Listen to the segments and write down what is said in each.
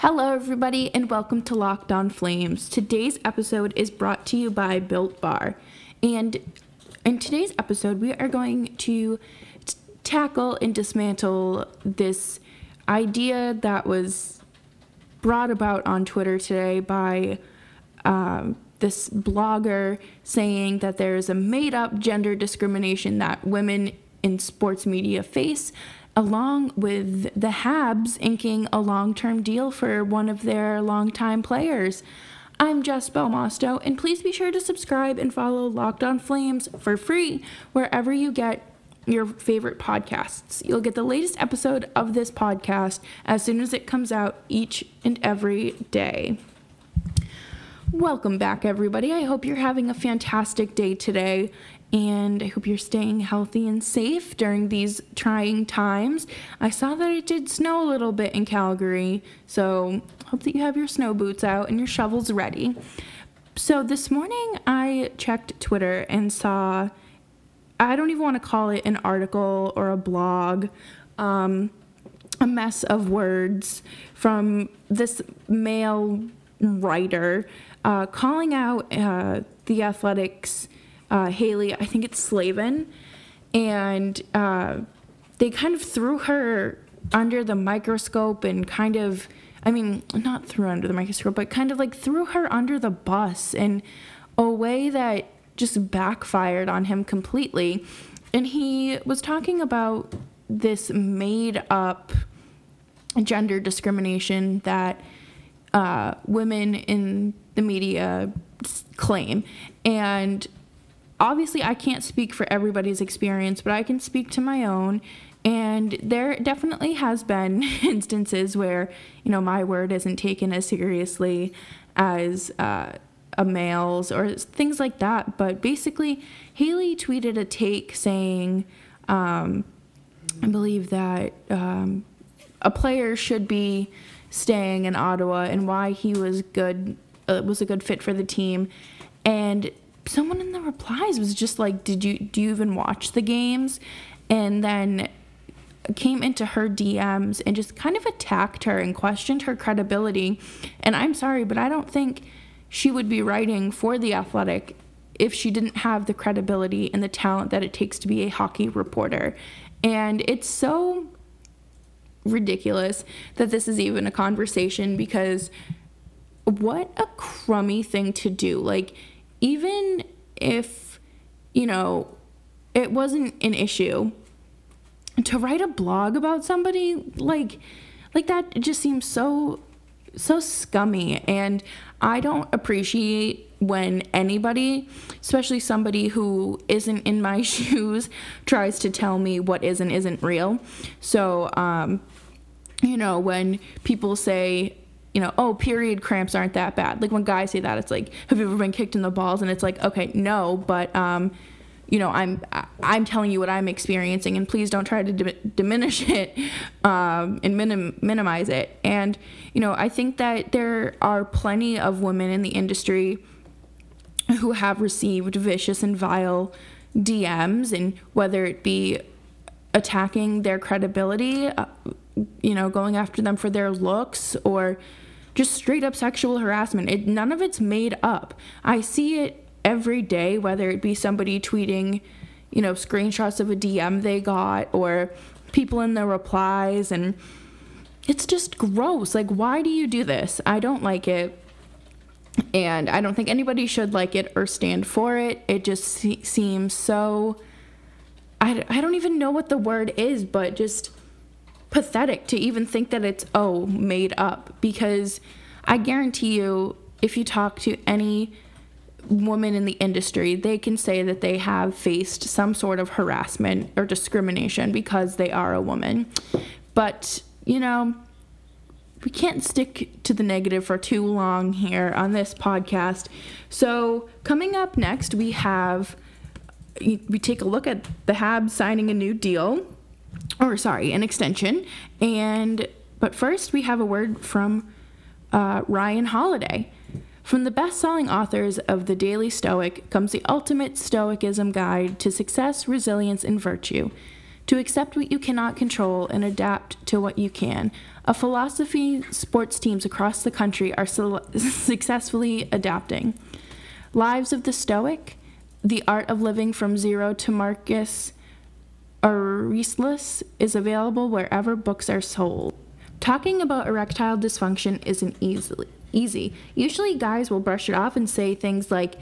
Hello, everybody, and welcome to Locked On Flames. Today's episode is brought to you by Built Bar. And in today's episode, we are going to t- tackle and dismantle this idea that was brought about on Twitter today by um, this blogger saying that there is a made up gender discrimination that women in sports media face along with the Habs inking a long term deal for one of their longtime players. I'm Jess Belmosto, and please be sure to subscribe and follow Locked On Flames for free wherever you get your favorite podcasts. You'll get the latest episode of this podcast as soon as it comes out each and every day. Welcome back, everybody. I hope you're having a fantastic day today and I hope you're staying healthy and safe during these trying times. I saw that it did snow a little bit in Calgary, so hope that you have your snow boots out and your shovels ready. So this morning I checked Twitter and saw I don't even want to call it an article or a blog, um, a mess of words from this male writer uh, calling out uh, the athletics uh, Hailey, I think it's Slavin, and uh, they kind of threw her under the microscope and kind of, I mean, not threw under the microscope, but kind of like threw her under the bus in a way that just backfired on him completely. And he was talking about this made up gender discrimination that uh, women in the media claim. And obviously I can't speak for everybody's experience, but I can speak to my own. And there definitely has been instances where, you know, my word isn't taken as seriously as uh, a male's or things like that. But basically, Haley tweeted a take saying, um, I believe that um, a player should be staying in Ottawa and why he was good uh, was a good fit for the team. And someone in the replies was just like, "Did you do you even watch the games?" And then came into her DMs and just kind of attacked her and questioned her credibility. And I'm sorry, but I don't think she would be writing for the Athletic if she didn't have the credibility and the talent that it takes to be a hockey reporter. And it's so ridiculous that this is even a conversation because what a crummy thing to do. Like even if, you know, it wasn't an issue, to write a blog about somebody like like that just seems so so scummy and I don't appreciate when anybody, especially somebody who isn't in my shoes, tries to tell me what is and isn't real. So, um, you know, when people say, you know, oh, period cramps aren't that bad. Like when guys say that, it's like, have you ever been kicked in the balls? And it's like, okay, no, but um, you know, I'm I'm telling you what I'm experiencing, and please don't try to diminish it um, and minim- minimize it. And you know, I think that there are plenty of women in the industry who have received vicious and vile DMs, and whether it be attacking their credibility, uh, you know, going after them for their looks, or just straight up sexual harassment. It, none of it's made up. I see it every day, whether it be somebody tweeting, you know, screenshots of a DM they got or people in the replies. And it's just gross. Like, why do you do this? I don't like it. And I don't think anybody should like it or stand for it. It just se- seems so. I, I don't even know what the word is, but just pathetic to even think that it's, oh, made up. Because I guarantee you, if you talk to any woman in the industry, they can say that they have faced some sort of harassment or discrimination because they are a woman. But, you know, we can't stick to the negative for too long here on this podcast. So, coming up next, we have we take a look at the Habs signing a new deal or sorry, an extension. And but first, we have a word from uh, Ryan Holiday. From the best selling authors of The Daily Stoic comes the ultimate Stoicism guide to success, resilience, and virtue. to accept what you cannot control and adapt to what you can. A philosophy sports teams across the country are successfully adapting. Lives of the Stoic, The Art of Living from Zeno to Marcus Aurelius is available wherever books are sold. Talking about erectile dysfunction isn't easy. Usually guys will brush it off and say things like,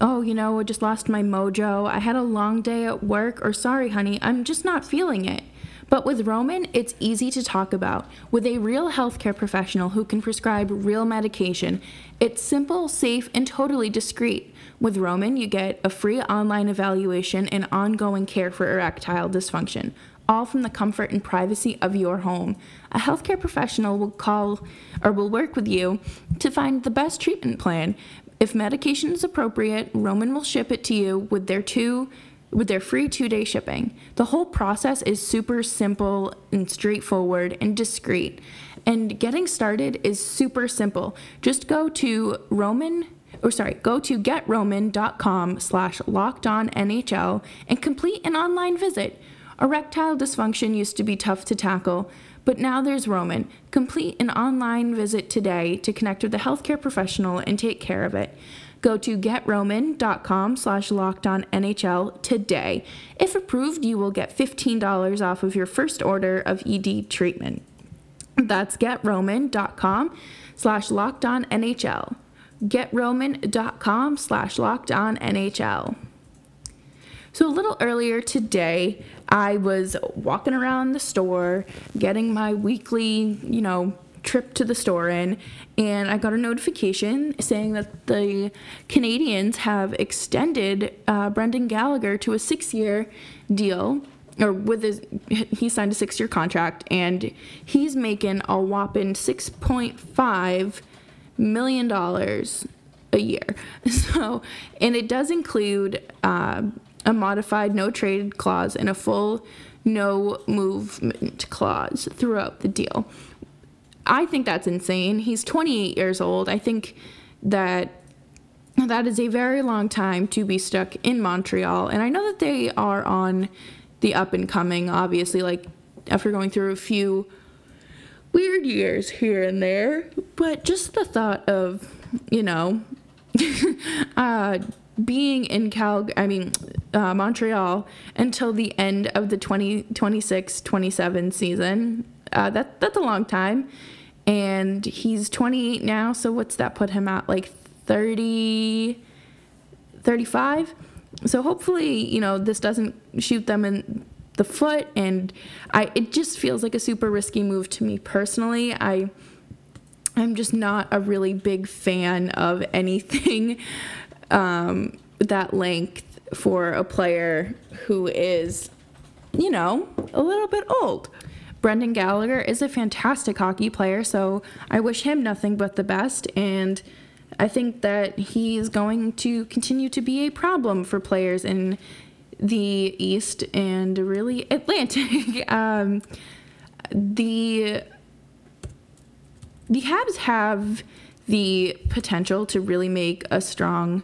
oh, you know, I just lost my mojo, I had a long day at work, or sorry, honey, I'm just not feeling it. But with Roman, it's easy to talk about. With a real healthcare professional who can prescribe real medication, it's simple, safe, and totally discreet. With Roman, you get a free online evaluation and ongoing care for erectile dysfunction, all from the comfort and privacy of your home. A healthcare professional will call or will work with you to find the best treatment plan. If medication is appropriate, Roman will ship it to you with their two with their free 2-day shipping. The whole process is super simple and straightforward and discreet. And getting started is super simple. Just go to Roman or sorry, go to getroman.com slash lockedonnhl and complete an online visit. Erectile dysfunction used to be tough to tackle, but now there's Roman. Complete an online visit today to connect with a healthcare professional and take care of it. Go to getroman.com slash lockedonnhl today. If approved, you will get $15 off of your first order of ED treatment. That's getroman.com slash lockedonnhl. Getroman.com slash lockedonnhl. So a little earlier today, I was walking around the store getting my weekly, you know, trip to the store in, and I got a notification saying that the Canadiens have extended uh, Brendan Gallagher to a six year deal. Or with his, he signed a six year contract, and he's making a whopping $6.5 million a year. So, and it does include uh, a modified no trade clause, and a full no movement clause throughout the deal. I think that's insane. He's 28 years old. I think that that is a very long time to be stuck in Montreal. And I know that they are on the up and coming, obviously, like after going through a few weird years here and there. But just the thought of, you know, uh, being in Cal, I mean, uh, Montreal until the end of the 2026 27 season. Uh, that that's a long time, and he's 28 now. So what's that put him at? Like 30, 35. So hopefully, you know, this doesn't shoot them in the foot, and I it just feels like a super risky move to me personally. I. I'm just not a really big fan of anything um, that length for a player who is, you know, a little bit old. Brendan Gallagher is a fantastic hockey player, so I wish him nothing but the best. And I think that he is going to continue to be a problem for players in the East and really Atlantic. um, the the Habs have the potential to really make a strong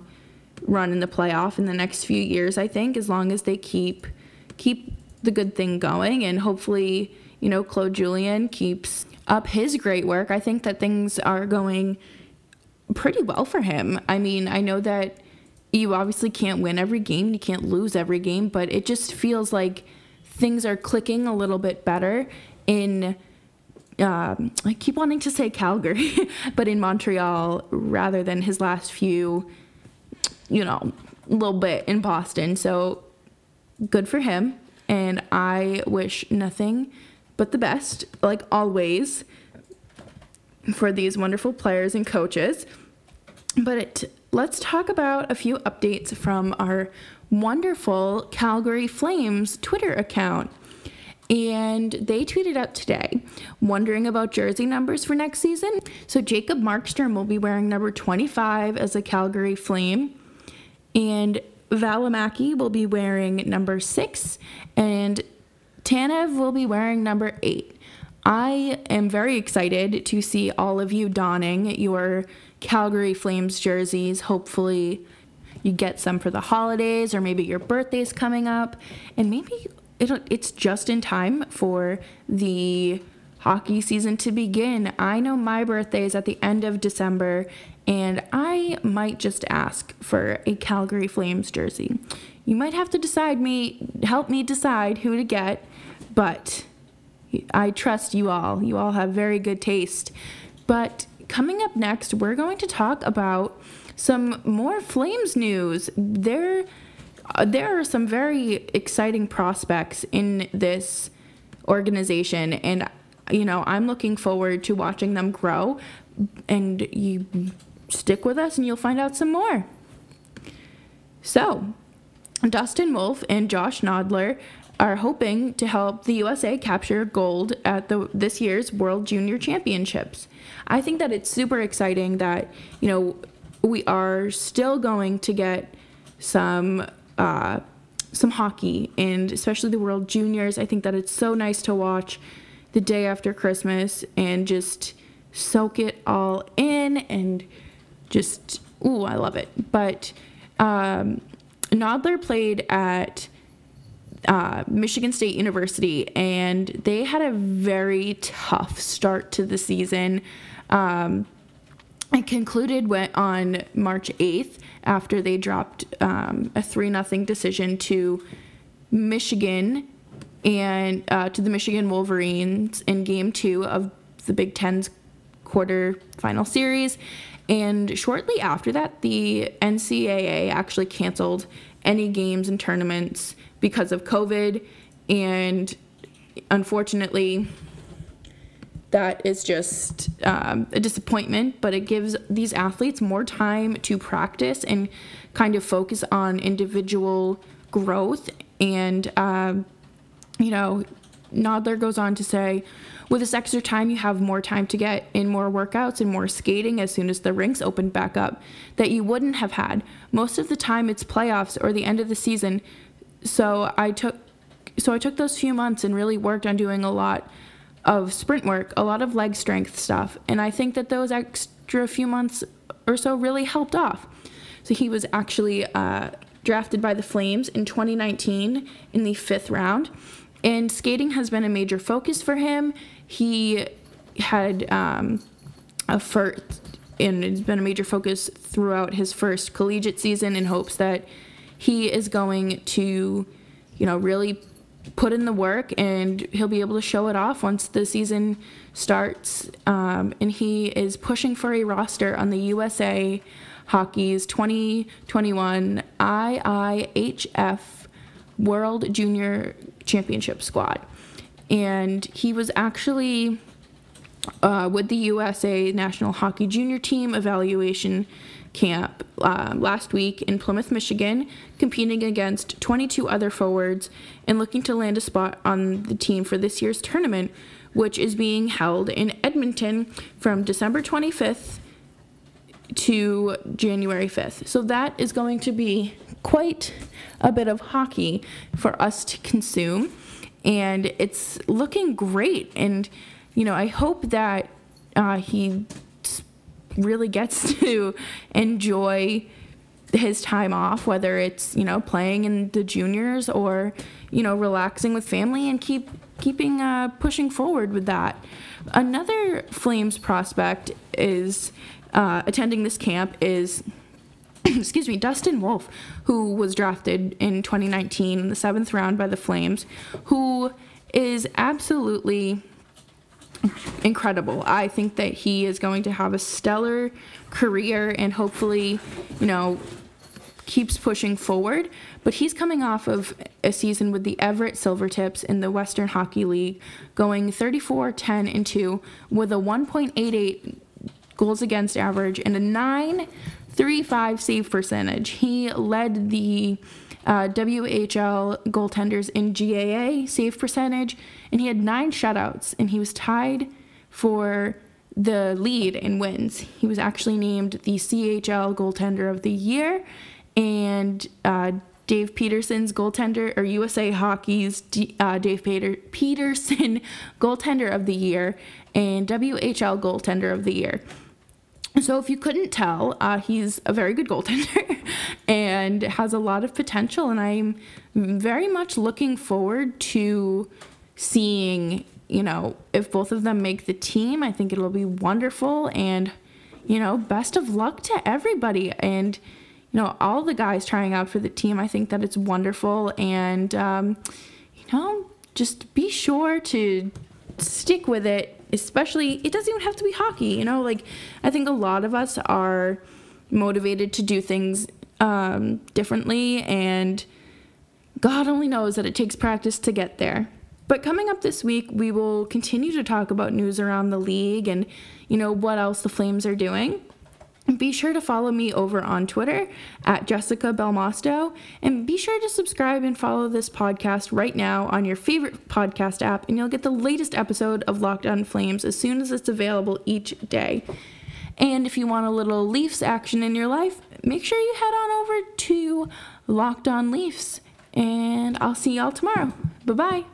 run in the playoff in the next few years. I think as long as they keep keep the good thing going and hopefully you know Claude Julien keeps up his great work. I think that things are going pretty well for him. I mean, I know that you obviously can't win every game, you can't lose every game, but it just feels like things are clicking a little bit better in um, I keep wanting to say Calgary, but in Montreal rather than his last few you know, little bit in Boston. So good for him. And I wish nothing but the best, like always, for these wonderful players and coaches. But it, let's talk about a few updates from our wonderful Calgary Flames Twitter account. And they tweeted out today, wondering about jersey numbers for next season. So Jacob Markstrom will be wearing number 25 as a Calgary Flame. And Valimaki will be wearing number six, and Tanev will be wearing number eight. I am very excited to see all of you donning your Calgary Flames jerseys. Hopefully, you get some for the holidays, or maybe your birthday's coming up, and maybe it, it's just in time for the hockey season to begin. I know my birthday is at the end of December, and I might just ask for a Calgary Flames jersey. You might have to decide me, help me decide who to get, but I trust you all. You all have very good taste. But coming up next, we're going to talk about some more Flames news. There, uh, there are some very exciting prospects in this organization, and you know I'm looking forward to watching them grow. And you stick with us, and you'll find out some more. So, Dustin Wolf and Josh Nodler are hoping to help the USA capture gold at the this year's World Junior Championships. I think that it's super exciting that you know we are still going to get some uh, some hockey and especially the World Juniors. I think that it's so nice to watch the day after Christmas and just soak it all in and just ooh, I love it. But um, Nodler played at uh, Michigan State University, and they had a very tough start to the season. Um, it concluded on March 8th after they dropped um, a 3 0 decision to Michigan and uh, to the Michigan Wolverines in game two of the Big Ten's quarter final series. And shortly after that, the NCAA actually canceled any games and tournaments because of COVID. And unfortunately, that is just um, a disappointment, but it gives these athletes more time to practice and kind of focus on individual growth. And, um, you know, Nodler goes on to say, with this extra time, you have more time to get in more workouts and more skating as soon as the rinks open back up that you wouldn't have had. Most of the time, it's playoffs or the end of the season, so I took so I took those few months and really worked on doing a lot of sprint work, a lot of leg strength stuff, and I think that those extra few months or so really helped off. So he was actually uh, drafted by the Flames in 2019 in the fifth round, and skating has been a major focus for him. He had um, a first, and it's been a major focus throughout his first collegiate season in hopes that he is going to, you know, really put in the work and he'll be able to show it off once the season starts. Um, and he is pushing for a roster on the USA Hockey's 2021 IIHF World Junior Championship squad. And he was actually uh, with the USA National Hockey Junior Team evaluation camp um, last week in Plymouth, Michigan, competing against 22 other forwards and looking to land a spot on the team for this year's tournament, which is being held in Edmonton from December 25th to January 5th. So that is going to be quite a bit of hockey for us to consume. And it's looking great. And, you know, I hope that uh, he really gets to enjoy his time off, whether it's you know playing in the juniors or you know relaxing with family and keep keeping uh, pushing forward with that. Another Flames prospect is uh, attending this camp is. excuse me, Dustin Wolf, who was drafted in 2019 in the seventh round by the Flames, who is absolutely incredible. I think that he is going to have a stellar career and hopefully, you know, keeps pushing forward. But he's coming off of a season with the Everett Silvertips in the Western Hockey League, going 34 10 and 2 with a 1.88 goals against average and a 9.35 save percentage. He led the uh, WHL goaltenders in GAA save percentage, and he had nine shutouts, and he was tied for the lead in wins. He was actually named the CHL goaltender of the year, and uh, Dave Peterson's goaltender, or USA Hockey's D, uh, Dave Peter, Peterson goaltender of the year, and WHL goaltender of the year. So, if you couldn't tell, uh, he's a very good goaltender and has a lot of potential. And I'm very much looking forward to seeing, you know, if both of them make the team. I think it'll be wonderful. And, you know, best of luck to everybody. And, you know, all the guys trying out for the team. I think that it's wonderful. And, um, you know, just be sure to stick with it especially it doesn't even have to be hockey you know? Like i think a lot of us are motivated to do things um, differently and god only knows that it takes practice to get there. But coming up this week we will continue to talk about news around the league and you know what else the flames are doing be sure to follow me over on Twitter at Jessica Belmosto. And be sure to subscribe and follow this podcast right now on your favorite podcast app, and you'll get the latest episode of Locked On Flames as soon as it's available each day. And if you want a little Leafs action in your life, make sure you head on over to Locked On Leafs. And I'll see y'all tomorrow. Bye bye.